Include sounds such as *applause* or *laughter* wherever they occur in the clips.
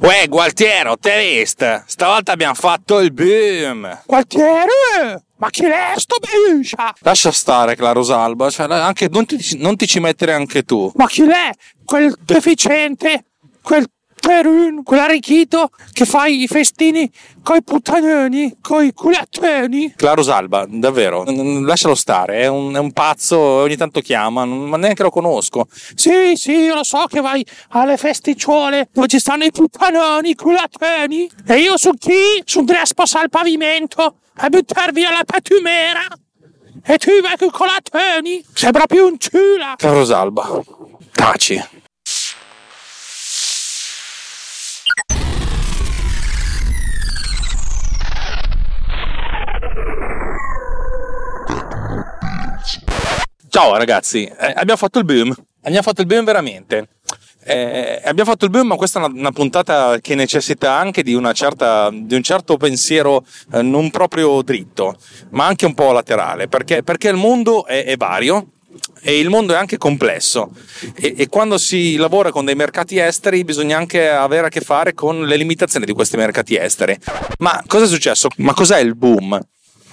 Uè, Gualtiero, te visto? Stavolta abbiamo fatto il boom! Gualtiero? Ma chi è sto biscia? Lascia stare, Clarosalba, cioè, anche, non, ti, non ti ci mettere anche tu. Ma chi è? Quel deficiente? Quel Perun, quell'arricchito che fa i festini coi puttanoni, coi culattoni. Claro Salba, davvero, lascialo stare, è un, è un pazzo, ogni tanto chiama, ma neanche lo conosco. Sì, sì, io lo so che vai alle festicciole dove ci stanno i puttanoni, i culattoni. E io su chi? Su Drespas al pavimento a buttar via la patumera. E tu vai con i culattoni? Sembra più un ciula. Claro Salba, taci. Ciao ragazzi, eh, abbiamo fatto il boom, abbiamo fatto il boom veramente. Eh, abbiamo fatto il boom, ma questa è una, una puntata che necessita anche di, certa, di un certo pensiero eh, non proprio dritto, ma anche un po' laterale, perché, perché il mondo è, è, vario e il mondo è anche complesso e, e, quando si lavora con dei mercati esteri bisogna anche avere a che fare con le limitazioni di questi mercati esteri. Ma cosa è successo? Ma cos'è il boom?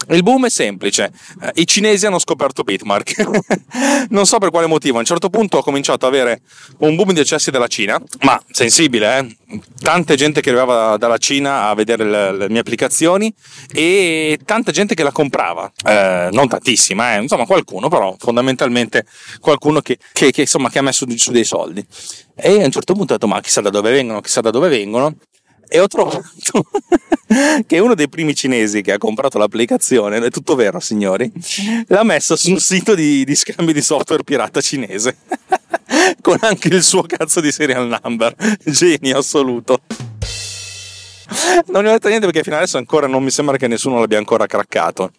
Il boom è semplice, eh, i cinesi hanno scoperto Bitmark, *laughs* non so per quale motivo, a un certo punto ho cominciato ad avere un boom di accessi dalla Cina, ma sensibile, eh? tanta gente che arrivava dalla Cina a vedere le, le, mie applicazioni e tanta gente che la comprava, eh, non tantissima, eh? insomma qualcuno però, fondamentalmente qualcuno che, che, che, insomma, che ha messo su dei soldi. E a un certo punto ho detto ma chissà da dove vengono, chissà da dove vengono, e ho trovato *laughs* che uno dei primi cinesi che ha comprato l'applicazione, è tutto vero signori, l'ha messo su un sito di, di scambio di software pirata cinese, *laughs* con anche il suo cazzo di serial number, genio assoluto. Non ne ho detto niente perché fino adesso ancora non mi sembra che nessuno l'abbia ancora craccato.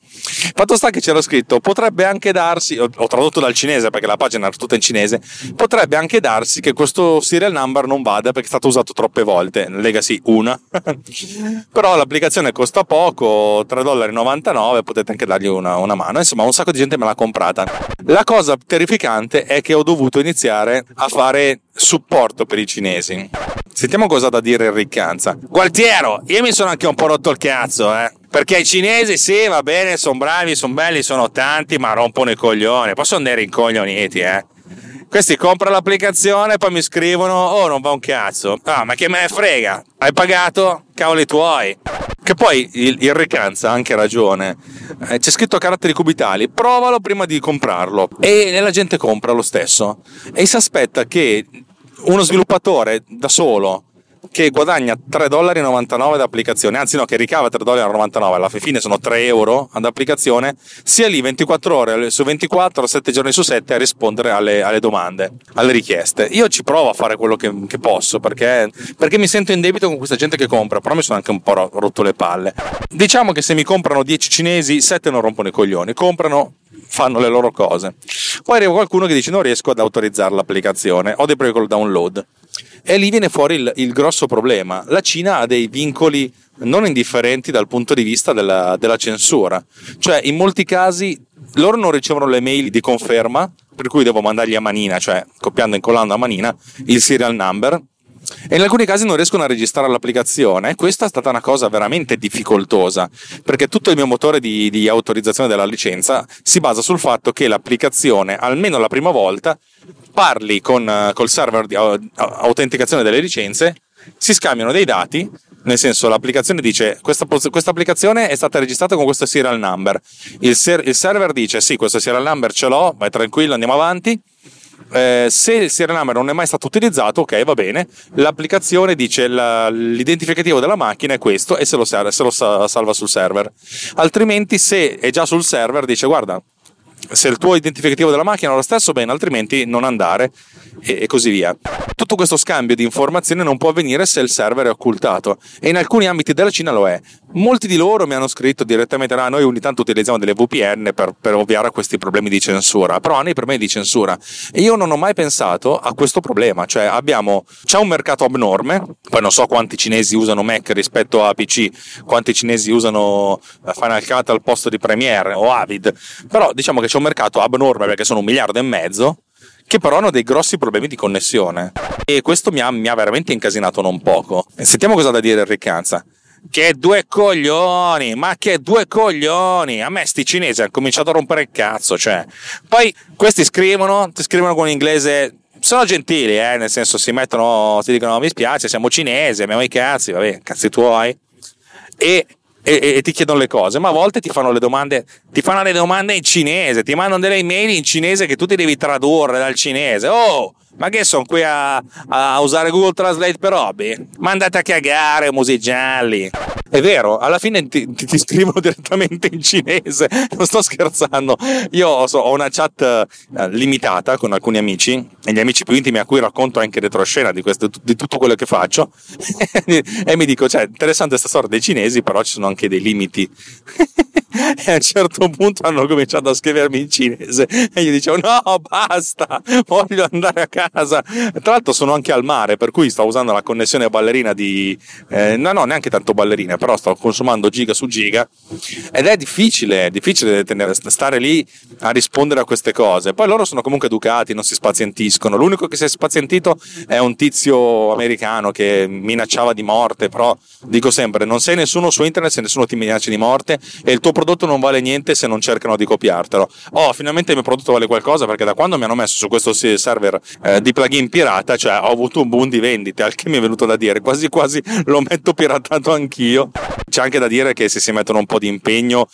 Fatto sta che c'era scritto, potrebbe anche darsi, ho, tradotto dal cinese perché la pagina era tutta in cinese, potrebbe anche darsi che questo serial number non vada perché è stato usato troppe volte, Legacy una. *laughs* Però l'applicazione costa poco, 3,99 dollari, potete anche dargli una, una mano. Insomma, un sacco di gente me l'ha comprata. La cosa terrificante è che ho dovuto iniziare a fare supporto per i cinesi. Sentiamo cosa ha da dire Enric Canza. Gualtiero, io mi sono anche un po' rotto il cazzo, eh. Perché i cinesi, sì, va bene, sono bravi, sono belli, sono tanti, ma rompono i coglioni. Poi sono dei rincoglioniti, eh. Questi comprano l'applicazione, poi mi scrivono, oh, non va un cazzo. Ah, ma che me ne frega? Hai pagato? Cavoli tuoi. Che poi il, il Recanza ha anche ragione. Eh, c'è scritto a caratteri cubitali, provalo prima di comprarlo. E la gente compra lo stesso. E si aspetta che uno sviluppatore da solo che guadagna 3,99 dollari ad applicazione, anzi no, che ricava 3,99 dollari, alla fine sono 3 euro ad applicazione, sia lì 24 ore su 24, 7 giorni su 7 a rispondere alle, alle domande, alle richieste. Io ci provo a fare quello che, che posso perché, perché, mi sento in debito con questa gente che compra, però mi sono anche un po' rotto le palle. Diciamo che se mi comprano 10 cinesi, 7 non rompono i coglioni, comprano fanno le loro cose. Poi arriva qualcuno che dice non riesco ad autorizzare l'applicazione, ho dei problemi col download. E lì viene fuori il, il, grosso problema. La Cina ha dei vincoli non indifferenti dal punto di vista della, della censura. Cioè, in molti casi loro non ricevono le mail di conferma, per cui devo mandargli a manina, cioè copiando e incollando a manina, il serial number e in alcuni casi non riescono a registrare l'applicazione. Questa è stata una cosa veramente difficoltosa perché tutto il mio motore di, di autorizzazione della licenza si basa sul fatto che l'applicazione almeno la prima volta parli con col server di autenticazione delle licenze si scambiano dei dati nel senso l'applicazione dice questa, questa, applicazione è stata registrata con questo serial number il, ser, il server dice sì questo serial number ce l'ho vai tranquillo andiamo avanti eh, se il serial number non è mai stato utilizzato, ok, va bene, l'applicazione dice la, l'identificativo della macchina è questo e se lo, se lo salva sul server. Altrimenti, se è già sul server, dice guarda, se il tuo identificativo della macchina è lo stesso, bene, altrimenti non andare e, e, così via. Tutto questo scambio di informazioni non può avvenire se il server è occultato e in alcuni ambiti della Cina lo è. Molti di loro mi hanno scritto direttamente: ah, noi ogni tanto utilizziamo delle VPN per, per ovviare a questi problemi di censura, però hanno i problemi di censura. E io non ho mai pensato a questo problema, cioè abbiamo, c'è un mercato abnorme, poi non so quanti cinesi usano Mac rispetto a PC, quanti cinesi usano Final Cut al posto di Premiere o Avid, però diciamo che c'è un mercato abnorme perché sono un miliardo e mezzo che però hanno dei grossi problemi di connessione. E questo mi ha, mi ha veramente incasinato non poco. Sentiamo cosa ha da dire Enric Canza. Che due coglioni, ma che due coglioni! A me sti cinesi hanno cominciato a rompere il cazzo, cioè. Poi questi scrivono, ti scrivono con inglese sono gentili, eh, nel senso si mettono, ti dicono mi spiace, siamo cinesi, abbiamo i cazzi, vabbè, cazzi tuoi. E e, e, ti chiedono le cose, ma a volte ti fanno le domande, ti fanno le domande in cinese, ti mandano delle email in cinese che tu ti devi tradurre dal cinese. Oh, ma che sono qui a, a, usare Google Translate per hobby? Ma andate a cagare, musigialli. È vero, alla fine ti, ti, scrivono direttamente in cinese, non sto scherzando. Io ho, ho una chat eh, limitata con alcuni amici, e gli amici più intimi a cui racconto anche retroscena di, questo, di tutto quello che faccio, *laughs* e mi dico, cioè, interessante questa storia dei cinesi, però ci sono anche dei limiti. *laughs* e a un certo punto hanno cominciato a scrivermi in cinese e io dicevo no basta voglio andare a casa tra l'altro sono anche al mare per cui sto usando la connessione ballerina di eh, no no neanche tanto ballerina però sto consumando giga su giga ed è difficile è difficile tenere, stare lì a rispondere a queste cose poi loro sono comunque educati non si spazientiscono l'unico che si è spazientito è un tizio americano che minacciava di morte però dico sempre non sei nessuno su internet se nessuno ti minaccia di morte e il tuo prodotto non vale niente se non cercano di copiartelo. Oh, finalmente il mio prodotto vale qualcosa perché da quando mi hanno messo su questo server eh, di plugin pirata, cioè ho avuto un boom di vendite, al che mi è venuto da dire, quasi quasi lo metto piratato anch'io. C'è anche da dire che se si mettono un po' di impegno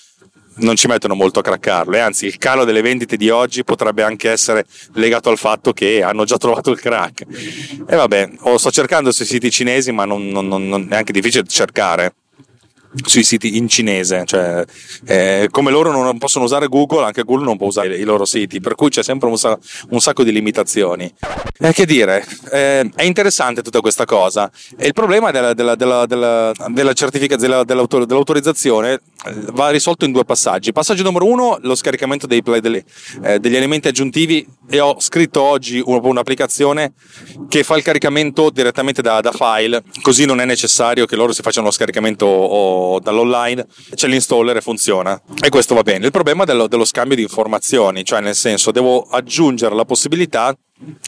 non ci mettono molto a craccarlo e anzi il calo delle vendite di oggi potrebbe anche essere legato al fatto che hanno già trovato il crack. E vabbè sto cercando sui siti cinesi ma non, non, non, è anche difficile cercare sui siti in cinese, cioè eh, come loro non possono usare Google, anche Google non può usare i loro siti, per cui c'è sempre un, un sacco di limitazioni. Eh, che dire, eh, è interessante tutta questa cosa. E il problema della, della, della, della, della certificazione, dell'autorizzazione eh, va risolto in due passaggi. Passaggio numero uno, lo scaricamento dei, degli, eh, degli elementi aggiuntivi e ho scritto oggi un'applicazione che fa il caricamento direttamente da, da file, così non è necessario che loro si facciano lo scaricamento o dall'online, c'è l'installer e funziona. E questo va bene. Il problema è dello, dello scambio di informazioni, cioè nel senso devo aggiungere la possibilità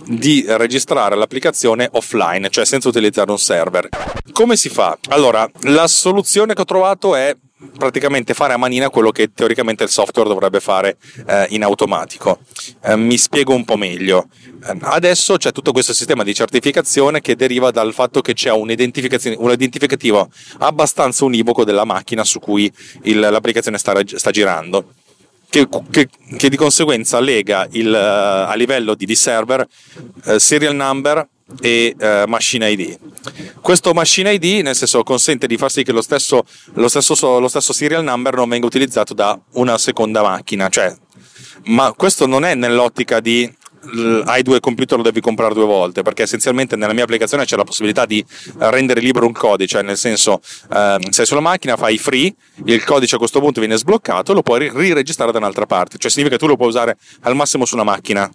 di registrare l'applicazione offline, cioè senza utilizzare un server. Come si fa? Allora, la soluzione che ho trovato è praticamente fare a manina quello che teoricamente il software dovrebbe fare eh, in automatico. Eh, mi spiego un po' meglio. Eh, adesso c'è tutto questo sistema di certificazione che deriva dal fatto che c'è un, identificativo abbastanza univoco della macchina su cui il, l'applicazione sta, sta girando. Che, che, che, di conseguenza lega il, uh, a livello di, di server uh, serial number e uh, Machine ID. Questo Machine ID, nel senso, consente di far sì che lo stesso, lo, stesso, lo stesso serial number non venga utilizzato da una seconda macchina, cioè, ma questo non è nell'ottica di hai due computer lo devi comprare due volte perché essenzialmente nella mia applicazione c'è la possibilità di rendere libero un codice nel senso eh, sei sulla macchina fai free il codice a questo punto viene sbloccato lo puoi riregistrare da un'altra parte cioè significa che tu lo puoi usare al massimo su una macchina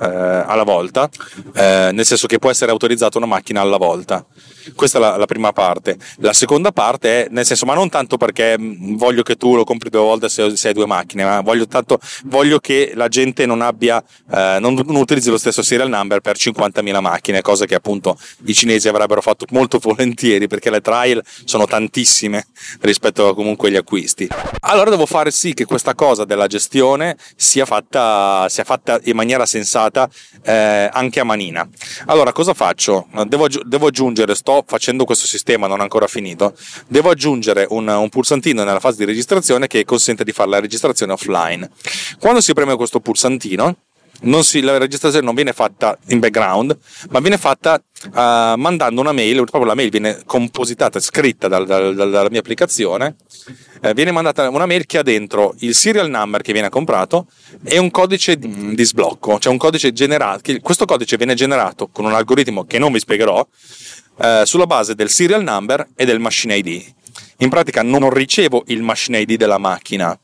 eh, alla volta eh, nel senso che può essere autorizzata una macchina alla volta questa è la, la, prima parte. La seconda parte è, nel senso, ma non tanto perché mm, voglio che tu lo compri due volte se, se hai due macchine, ma voglio, tanto, voglio che la gente non abbia, eh, non, non, utilizzi lo stesso serial number per 50.000 macchine, cosa che appunto i cinesi avrebbero fatto molto *laughs* volentieri perché le trial sono tantissime rispetto comunque agli acquisti. Allora devo fare sì che questa cosa della gestione sia fatta, sia fatta in maniera sensata eh, anche a manina. Allora cosa faccio? Devo, devo aggiungere, sto facendo questo sistema, non ancora finito, devo aggiungere un, un pulsantino nella fase di registrazione che consente di fare la registrazione offline. Quando si preme questo pulsantino, si, la registrazione non viene fatta in background, ma viene fatta uh, mandando una mail, proprio la mail viene compositata, scritta dal, dal, dalla mia applicazione, eh, viene mandata una mail che ha dentro il serial number che viene comprato e un codice di, di sblocco, cioè un codice generato, questo codice viene generato con un algoritmo che non vi spiegherò, eh, sulla base del serial number e del machine ID. In pratica non ricevo il machine ID della macchina,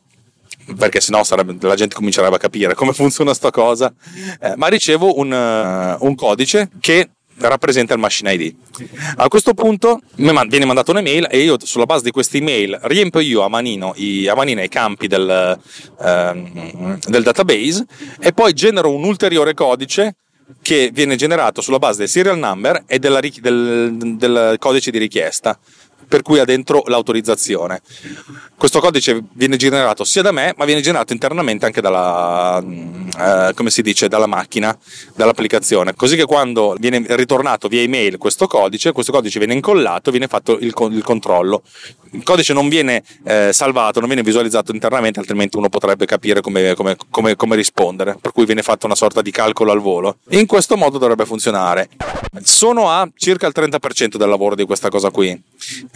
perché sennò sarebbe, la gente comincerebbe a capire come funziona sta cosa, eh, ma ricevo un, uh, un, codice che rappresenta il machine ID. A questo punto mi viene mandata un'email e io sulla base di questa email riempio io a manino i, a manina i campi del, uh, del database e poi genero un ulteriore codice che viene generato sulla base del serial number e della, del, del codice di richiesta per cui ha dentro l'autorizzazione. Questo codice viene generato sia da me, ma viene generato internamente anche dalla, eh, come si dice, dalla macchina, dall'applicazione. Così che quando viene ritornato via email questo codice, questo codice viene incollato, viene fatto il, il controllo. Il codice non viene eh, salvato, non viene visualizzato internamente, altrimenti uno potrebbe capire come, come, come, come rispondere. Per cui viene fatto una sorta di calcolo al volo. In questo modo dovrebbe funzionare. Sono a circa il 30% del lavoro di questa cosa qui.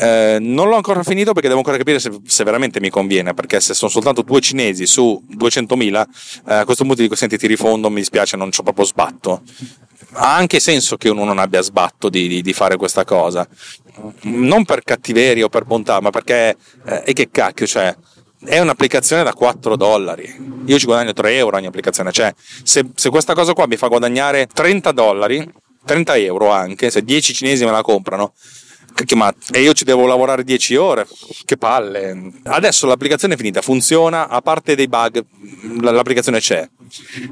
Eh, non l'ho ancora finito perché devo ancora capire se, se, veramente mi conviene, perché se sono soltanto due cinesi su 200.000, eh, a questo punto dico, senti, ti rifondo, mi dispiace, non c'ho proprio sbatto. Ha anche senso che uno non abbia sbatto di, di, di fare questa cosa. Non per cattiveria o per bontà, ma perché, eh, e che cacchio, cioè, è un'applicazione da 4 dollari. Io ci guadagno 3 euro ogni applicazione. Cioè, se, se questa cosa qua mi fa guadagnare 30 dollari, 30 euro anche, se 10 cinesi me la comprano, ma e io ci devo lavorare 10 ore, che palle. Adesso l'applicazione è finita, funziona, a parte dei bug, l'applicazione c'è.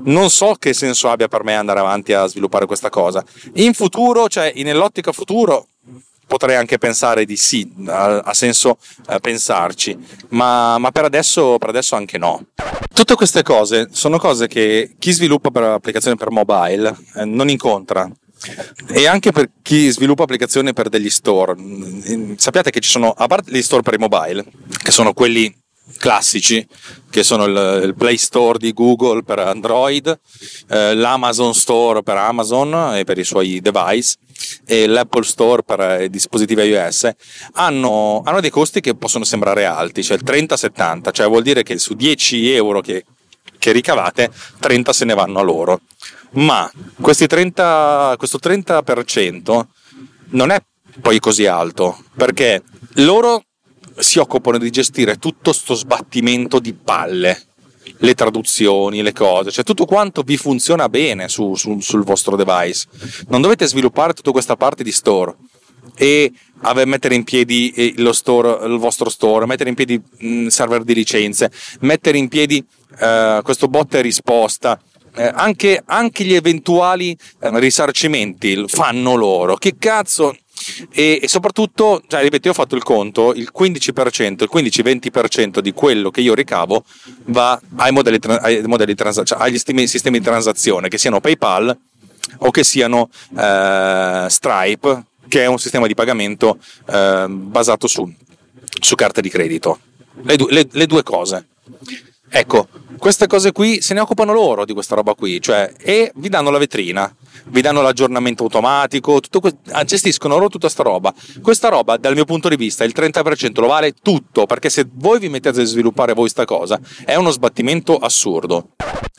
Non so che senso abbia per me andare avanti a sviluppare questa cosa. In futuro, cioè nell'ottica futuro, potrei anche pensare di sì, ha, senso eh, pensarci, ma, ma per, adesso, per, adesso, anche no. Tutte queste cose sono cose che chi sviluppa per applicazioni per mobile eh, non incontra e anche per chi sviluppa applicazioni per degli store. Sappiate che ci sono, a parte gli store per i mobile, che sono quelli classici, che sono il, il Play Store di Google per Android, eh, l'Amazon Store per Amazon e per i suoi device, e l'Apple Store per i dispositivi iOS, hanno, hanno dei costi che possono sembrare alti, cioè il 30-70, cioè vuol dire che su 10 euro che, che ricavate, 30 se ne vanno a loro ma 30, questo 30% non è poi così alto perché loro si occupano di gestire tutto sto sbattimento di palle le traduzioni, le cose, cioè tutto quanto vi funziona bene su, su, sul vostro device. Non dovete sviluppare tutta questa parte di store e mettere in piedi eh, store, il vostro store, mettere in piedi mm, server di licenze, mettere in piedi uh, questo bot e risposta, eh, anche, anche, gli eventuali eh, risarcimenti fanno loro. Che cazzo? E, e, soprattutto, cioè, ripeto, io ho fatto il conto, il 15%, il 15-20% di quello che io ricavo va ai modelli, ai modelli transa- cioè agli sistemi, sistemi, di transazione, che siano PayPal o che siano eh, Stripe, che è un sistema di pagamento eh, basato su, su carte di credito. Le, le, le due cose. Ecco, queste cose qui se ne occupano loro di questa roba qui, cioè, e vi danno la vetrina, vi danno l'aggiornamento automatico, que- ah, gestiscono loro tutta questa roba. Questa roba, dal mio punto di vista, il 30% lo vale tutto, perché se voi vi mettete a sviluppare voi sta cosa, è uno sbattimento assurdo.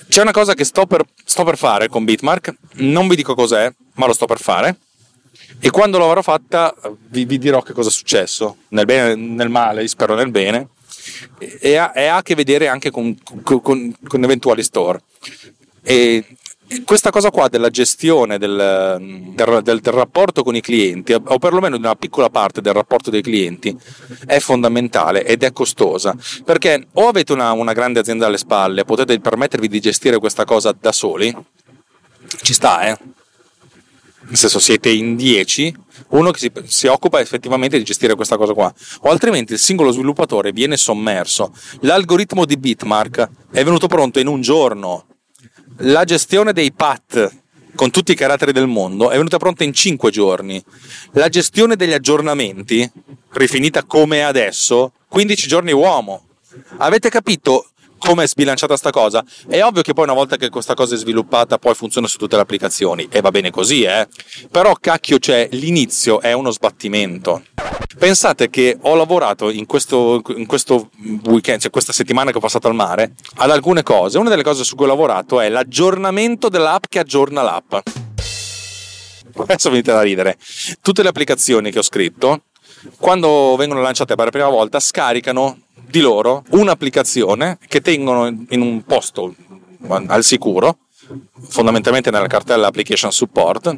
C'è una cosa che sto per, sto per fare con Bitmark, non vi dico cos'è, ma lo sto per fare. E quando l'avrò fatta vi, vi dirò che cosa è successo, nel bene nel male, spero nel bene e ha, e ha a che vedere anche con, con, con eventuali store. E questa cosa qua della gestione del, del, del, del, rapporto con i clienti, o perlomeno di una piccola parte del rapporto dei clienti, è fondamentale ed è costosa. Perché o avete una, una grande azienda alle spalle, potete permettervi di gestire questa cosa da soli, ci sta, eh? Nel senso siete in 10, uno che si, si, occupa effettivamente di gestire questa cosa qua, o altrimenti il singolo sviluppatore viene sommerso. L'algoritmo di Bitmark è venuto pronto in un giorno, la gestione dei PAT con tutti i caratteri del mondo è venuta pronta in 5 giorni, la gestione degli aggiornamenti, rifinita come adesso, 15 giorni uomo. Avete capito come è sbilanciata sta cosa? È ovvio che poi una volta che questa cosa è sviluppata poi funziona su tutte le applicazioni e va bene così, eh. Però cacchio c'è, l'inizio è uno sbattimento. Pensate che ho lavorato in questo, in questo weekend, cioè questa settimana che ho passato al mare, ad alcune cose. Una delle cose su cui ho lavorato è l'aggiornamento dell'app che aggiorna l'app. Adesso venite da ridere. Tutte le applicazioni che ho scritto, quando vengono lanciate per la prima volta, scaricano di loro un'applicazione che tengono in un posto al sicuro, fondamentalmente nella cartella Application Support,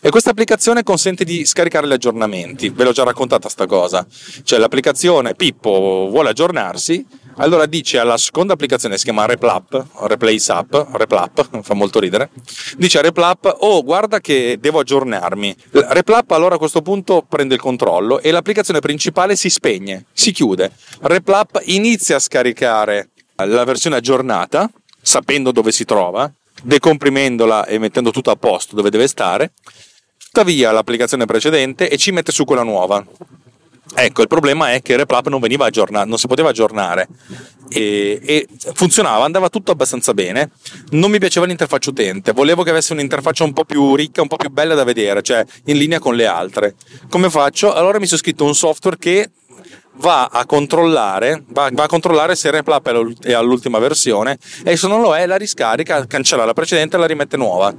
e questa applicazione consente di scaricare gli aggiornamenti. Ve l'ho già raccontata sta cosa. Cioè l'applicazione Pippo vuole aggiornarsi, allora dice alla seconda applicazione, si chiama Replap, Replace App, Replap, *laughs* fa molto ridere, dice a Replap, oh guarda che devo aggiornarmi. Replap allora a questo punto prende il controllo e l'applicazione principale si spegne, si chiude. Replap inizia a scaricare la versione aggiornata, sapendo dove si trova, decomprimendola e mettendo tutto a posto dove deve stare, tuttavia l'applicazione precedente e ci mette su quella nuova. Ecco, il problema è che Replap non non si poteva aggiornare e, e, funzionava, andava tutto abbastanza bene. Non mi piaceva l'interfaccia utente, volevo che avesse un'interfaccia un po' più ricca, un po' più bella da vedere, cioè in linea con le altre. Come faccio? Allora mi sono scritto un software che va a controllare, va, va a controllare se Replap è all'ultima versione e se non lo è la riscarica, cancella la precedente e la rimette nuova.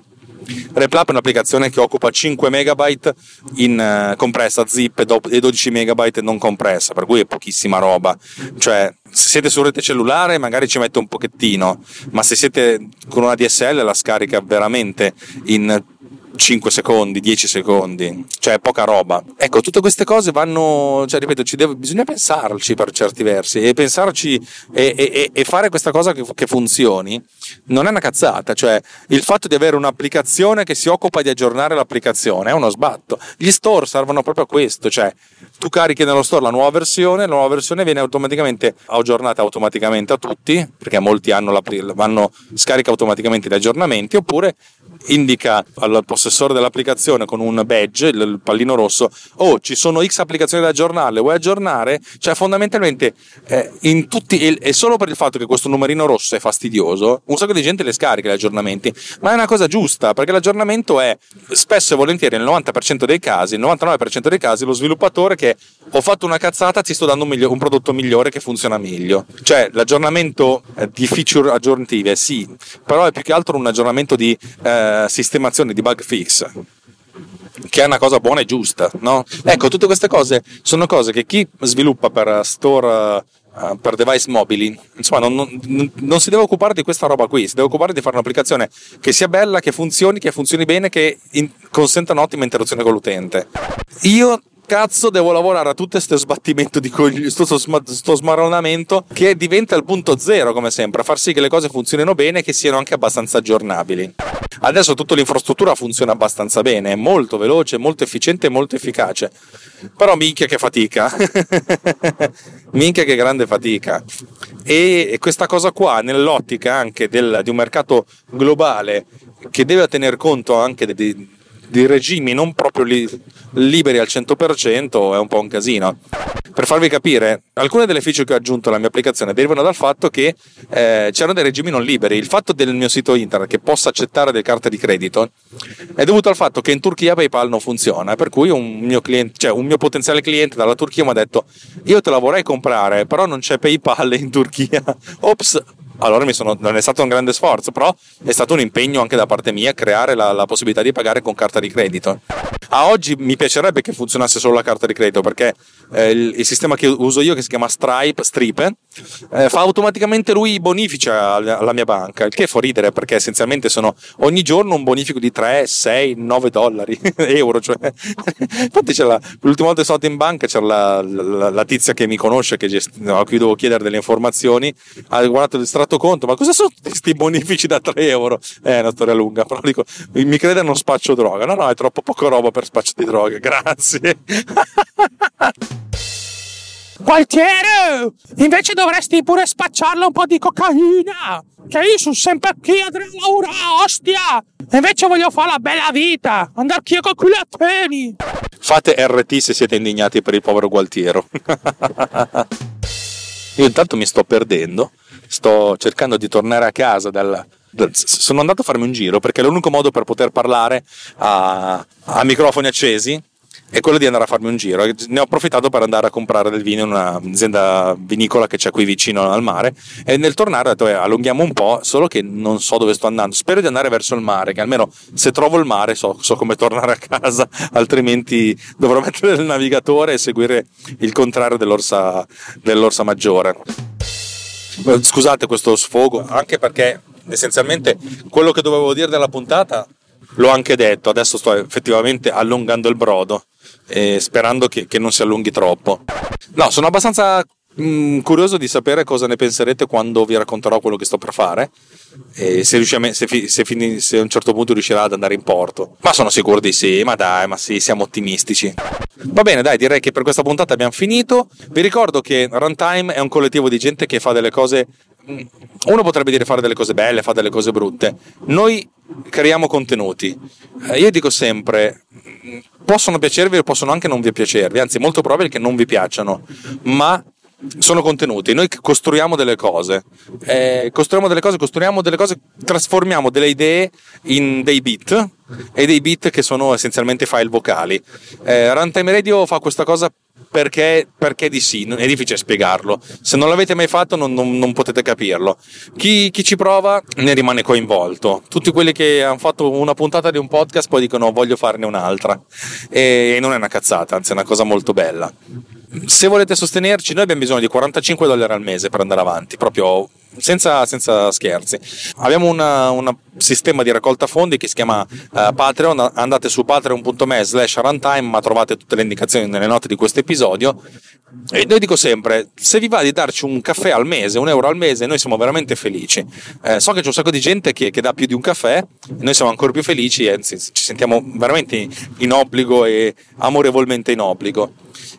Replap è un'applicazione che occupa 5 MB in uh, compressa zip e 12 MB non compressa, per cui è pochissima roba. Cioè, se siete su rete cellulare magari ci mette un pochettino, ma se siete con una DSL la scarica veramente in 5 secondi, 10 secondi, cioè poca roba. Ecco, tutte queste cose vanno, cioè ripeto, deve, bisogna pensarci per certi versi e pensarci e, e, e fare questa cosa che, che, funzioni non è una cazzata, cioè il fatto di avere un'applicazione che si occupa di aggiornare l'applicazione è uno sbatto. Gli store servono proprio a questo, cioè tu carichi nello store la nuova versione, la nuova versione viene automaticamente aggiornata automaticamente a tutti, perché molti hanno, la, vanno, scarica automaticamente gli aggiornamenti, oppure indica al possessore dell'applicazione con un badge, il pallino rosso, oh ci sono X applicazioni da aggiornare, vuoi aggiornare? Cioè fondamentalmente eh, in tutti, e, solo per il fatto che questo numerino rosso è fastidioso, un sacco di gente le scarica gli aggiornamenti, ma è una cosa giusta perché l'aggiornamento è spesso e volentieri nel 90% dei casi, nel 99% dei casi lo sviluppatore che ho fatto una cazzata ti sto dando un, migliore, un prodotto migliore che funziona meglio. Cioè l'aggiornamento eh, di feature aggiornative sì, però è più che altro un aggiornamento di eh, sistemazione, di bug fix che è una cosa buona e giusta, no? Ecco, tutte queste cose sono cose che chi sviluppa per store uh, per device mobili, insomma, non, non, non, si deve occupare di questa roba qui, si deve occupare di fare un'applicazione che sia bella, che funzioni, che funzioni bene, che in, consenta un'ottima interazione con l'utente. Io cazzo devo lavorare a tutto questo sbattimento di coglioni, sto, sto smaronamento che diventa il punto zero come sempre, a far sì che le cose funzionino bene e che siano anche abbastanza aggiornabili. Adesso tutta l'infrastruttura funziona abbastanza bene, è molto veloce, molto efficiente e molto efficace. Però minchia che fatica. *laughs* minchia che grande fatica. E questa cosa qua, nell'ottica anche del, di un mercato globale che deve tener conto anche di, di regimi non proprio li, liberi al 100% è un po' un casino. Per farvi capire, alcune delle feature che ho aggiunto alla mia applicazione derivano dal fatto che eh, c'erano dei regimi non liberi. Il fatto del mio sito internet che possa accettare delle carte di credito è dovuto al fatto che in Turchia PayPal non funziona, per cui un mio, cliente, cioè un mio potenziale cliente dalla Turchia mi ha detto io te la vorrei comprare, però non c'è PayPal in Turchia. *laughs* Ops, allora sono, non è stato un grande sforzo, però è stato un impegno anche da parte mia creare la, la, possibilità di pagare con carta di credito. A oggi mi piacerebbe che funzionasse solo la carta di credito perché eh, il, il, sistema che uso io, che si chiama Stripe, Stripe eh, fa automaticamente lui bonifici alla, mia banca, il che fa ridere perché essenzialmente sono ogni giorno un bonifico di 3, 6, 9 dollari, *laughs* euro. Cioè. Infatti c'era l'ultima volta che sono andato in banca c'era la, la, la tizia che mi conosce, che gest- a cui devo chiedere delle informazioni, ha guardato il estratto conto, ma cosa sono questi bonifici da 3 euro? È una storia lunga, però dico, mi crede non spaccio droga. No, no, è troppo poco roba per spaccio di droga, *laughs* grazie. *laughs* Gualtiero, invece dovresti pure spacciarlo un po' di cocaina. Che io sono sempre qui a Laura, ostia. E invece voglio fare la bella vita, andare qui con culateni. Fate RT se siete indignati per il povero Gualtiero. *laughs* Io intanto mi sto perdendo, sto cercando di tornare a casa dal, sono andato a farmi un giro perché l'unico modo per poter parlare a, a microfoni accesi è quello di andare a farmi un giro. Ne ho approfittato per andare a comprare del vino in un'azienda vinicola che c'è qui vicino al mare e nel tornare ho detto eh, allunghiamo un po', solo che non so dove sto andando. Spero di andare verso il mare, che almeno se trovo il mare so, so come tornare a casa, *laughs* altrimenti dovrò mettere il navigatore e seguire il contrario dell'orsa, dell'orsa maggiore. Scusate questo sfogo, anche perché essenzialmente quello che dovevo dire della puntata l'ho anche detto, adesso sto effettivamente allungando il brodo eh, sperando che, che, non si allunghi troppo. No, sono abbastanza mh, mm, curioso di sapere cosa ne penserete quando vi racconterò quello che sto per fare. E se, a, se, se, fini, se, a un certo punto riuscirà ad andare in porto. Ma sono sicuro di sì, ma dai, ma sì, siamo ottimistici. Va bene, dai, direi che per questa puntata abbiamo finito. Vi ricordo che Runtime è un collettivo di gente che fa delle cose uno potrebbe dire fare delle cose belle, fare delle cose brutte. Noi creiamo contenuti. Eh, io dico sempre, possono piacervi o possono anche non vi piacervi, anzi è molto probabile che non vi piacciono, ma sono contenuti, noi costruiamo delle cose, eh, costruiamo delle cose, costruiamo delle cose, trasformiamo delle idee in dei beat e dei beat che sono essenzialmente file vocali. Eh, Runtime Radio fa questa cosa perché, perché, di sì, è difficile spiegarlo. Se non l'avete mai fatto non, non, non potete capirlo. Chi, chi, ci prova ne rimane coinvolto. Tutti quelli che hanno fatto una puntata di un podcast poi dicono voglio farne un'altra. E non è una cazzata, anzi è una cosa molto bella. Se volete sostenerci, noi abbiamo bisogno di 45 dollari al mese per andare avanti, proprio senza, senza scherzi. Abbiamo un sistema di raccolta fondi che si chiama uh, Patreon, andate su patreon.me slash runtime ma trovate tutte le indicazioni nelle note di questo episodio e noi dico sempre, se vi va di darci un caffè al mese, un euro al mese, noi siamo veramente felici. Eh, so che c'è un sacco di gente che, che, dà più di un caffè, noi siamo ancora più felici, anzi ci sentiamo veramente in obbligo e amorevolmente in obbligo.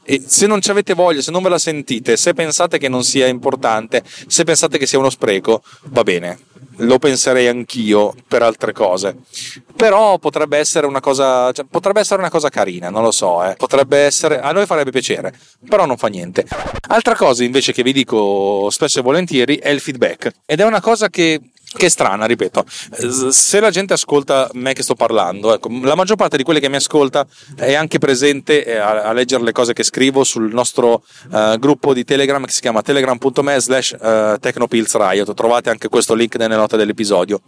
E se non ci avete voglia, se non ve la sentite, se pensate che non sia importante, se pensate che sia uno spreco, va bene, lo penserei anch'io per altre cose. Però potrebbe essere una cosa, cioè, potrebbe essere una cosa carina, non lo so, eh. potrebbe essere, a noi farebbe piacere, però non fa niente. Altra cosa invece che vi dico spesso e volentieri è il feedback ed è una cosa che che è strana, ripeto. Se la gente ascolta me che sto parlando, ecco, la maggior parte di quelle che mi ascolta è anche presente eh, a, a leggere le cose che scrivo sul nostro uh, gruppo di Telegram che si chiama telegram.me slash uh, technopillsriot. Trovate anche questo link nelle note dell'episodio.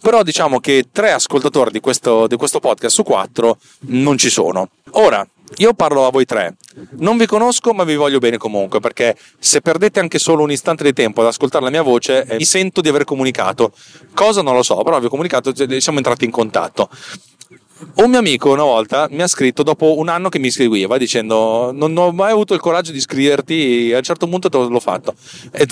Però diciamo che tre ascoltatori di questo, di questo podcast su quattro non ci sono. Ora, io parlo a voi tre. Non vi conosco, ma vi voglio bene comunque, perché se perdete anche solo un istante di tempo ad ascoltare la mia voce, eh, mi sento di aver comunicato. Cosa non lo so, però vi ho comunicato, cioè, siamo entrati in contatto. Un mio amico una volta mi ha scritto dopo un anno che mi scriveva dicendo non ho mai avuto il coraggio di scriverti, a un certo punto l'ho fatto.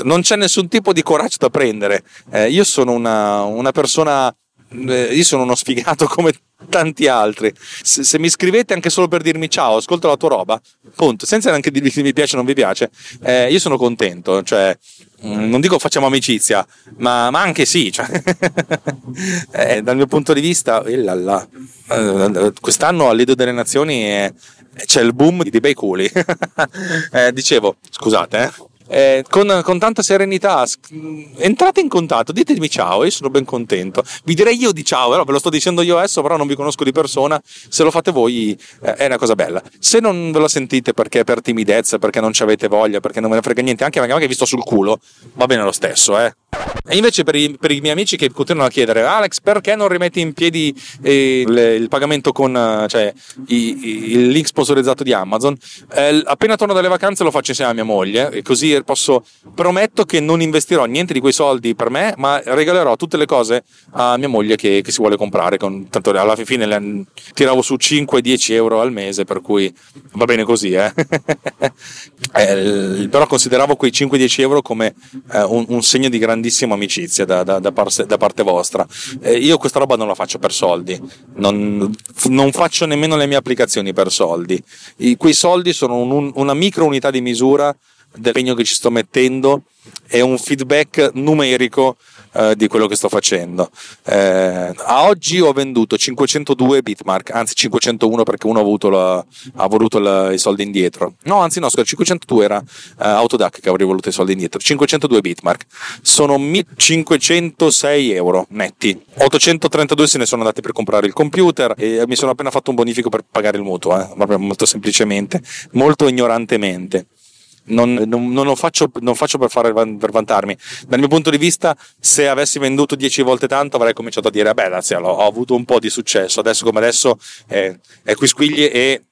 Non c'è nessun tipo di coraggio da prendere. Eh, io sono una, una persona io sono uno sfigato *laughs* come tanti altri. Se, se, mi scrivete anche solo per dirmi ciao, ascolto la tua roba, punto, senza neanche dirvi se mi piace o non vi piace, eh, io sono contento. Cioè, mm, non dico facciamo amicizia, ma, ma anche sì. Cioè, *laughs* eh, dal mio punto di vista, illalla, eh, quest'anno all'Ido delle Nazioni è, c'è il boom di bei culi. *laughs* Eh, dicevo, scusate, eh eh, con, con, tanta serenità entrate in contatto, ditemi ciao, io sono ben contento. Vi direi io di ciao, però ve lo sto dicendo io adesso, però non vi conosco di persona. Se lo fate voi eh, è una cosa bella. Se non ve lo sentite perché per timidezza, perché non ci avete voglia, perché non me ne frega niente, anche magari vi sto sul culo, va bene lo stesso, eh. E invece per i, per i, miei amici che continuano a chiedere Alex perché non rimetti in piedi eh, le, il pagamento con cioè, i, i, il link sponsorizzato di Amazon eh, appena torno dalle vacanze lo faccio insieme a mia moglie e così posso prometto che non investirò niente di quei soldi per me ma regalerò tutte le cose a mia moglie che, che si vuole comprare con, tanto alla fine le, tiravo su 5-10 euro al mese per cui va bene così eh. *laughs* eh, però consideravo quei 5-10 euro come eh, un, un segno di grandissimo grandissima amicizia da, da, da, par- da parte vostra. Eh, io questa roba non la faccio per soldi, non, non faccio nemmeno le mie applicazioni per soldi. I, quei soldi sono un, una micro unità di misura dell'impegno che ci sto mettendo e un feedback numerico eh, di quello che sto facendo. Eh, a oggi ho venduto 502 bitmark, anzi 501 perché uno ha, avuto la, ha voluto la, i soldi indietro. No, anzi no, scusa, 502 era eh, Autodac che avrei voluto i soldi indietro. 502 bitmark sono 1506 euro netti. 832 se ne sono andati per comprare il computer e mi sono appena fatto un bonifico per pagare il mutuo, eh, molto semplicemente, molto ignorantemente non, non, non, lo faccio, non faccio per, fare, per vantarmi. Dal mio punto di vista, se avessi venduto 10 volte tanto, avrei cominciato a dire: Beh, grazie, ho avuto un po' di successo. Adesso come adesso è, è qui squigli e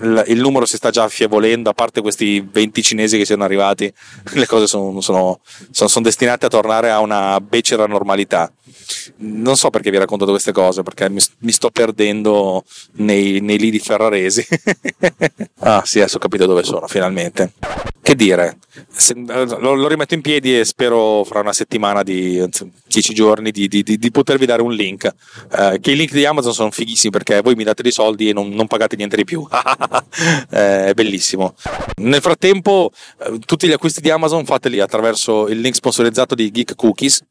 il numero si sta già affievolendo, a parte questi 20 cinesi che siano arrivati, *laughs* le cose sono, sono, sono, sono destinate a tornare a una becera normalità. Non so perché vi ho raccontato queste cose, perché mi, mi sto perdendo nei, nei lidi ferraresi. *laughs* ah, sì, adesso ho capito dove sono, finalmente. Che dire, Se, lo, lo, rimetto in piedi e spero fra una settimana di 10 giorni di, di, di, di, potervi dare un link. Eh, che i link di Amazon sono fighissimi perché voi mi date dei soldi e non, non pagate niente di più. *laughs* *laughs* eh, è bellissimo. Nel frattempo, eh, tutti gli acquisti di Amazon fateli attraverso il link sponsorizzato di Geek Cookies,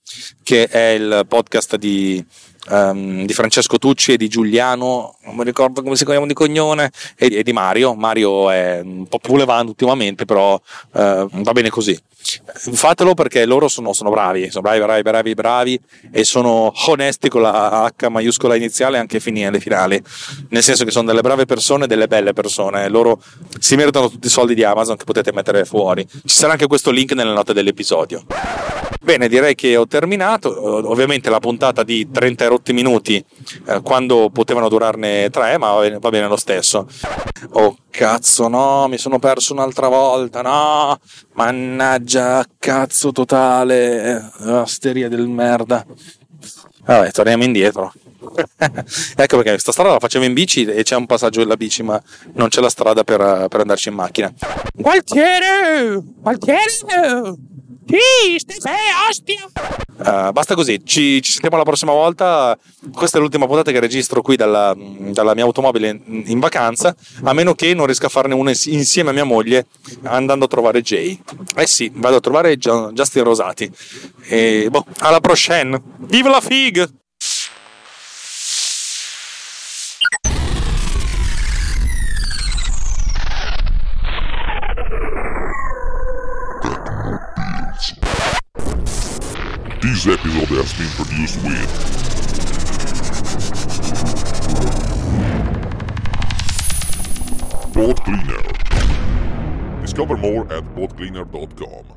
che è il podcast di, um, di Francesco Tucci e di Giuliano, non mi ricordo come si chiama di cognome, e, e, di Mario. Mario è un po' pulevando ultimamente, però uh, va bene così. Fatelo perché loro sono, sono, bravi, sono bravi, bravi, bravi, bravi e sono onesti con la H maiuscola iniziale anche finire finali. Nel senso che sono delle brave persone, delle belle persone. Loro si meritano tutti i soldi di Amazon che potete mettere fuori. Ci sarà anche questo link nelle note dell'episodio. Bene, direi che ho terminato. Ovviamente la puntata di 30 rotti minuti eh, quando potevano durarne 3, ma va bene, lo stesso. Oh cazzo, no, mi sono perso un'altra volta, no, mannaggia, cazzo totale, asteria del merda. Vabbè, torniamo indietro. *laughs* ecco perché questa strada la facevo in bici e c'è un passaggio della bici, ma non c'è la strada per, per andarci in macchina. Gualtiere! Gualtiere! Sì, stai ostia! Uh, basta così, ci, ci, sentiamo la prossima volta. Questa è l'ultima puntata che registro qui dalla, dalla, mia automobile in, in vacanza, a meno che non riesca a farne una insieme a mia moglie andando a trovare Jay. Eh sì, vado a trovare Justin Rosati. E boh, alla prochaine! Viva la fig! This episode has been produced with Boat Cleaner. Discover more at boatcleaner.com.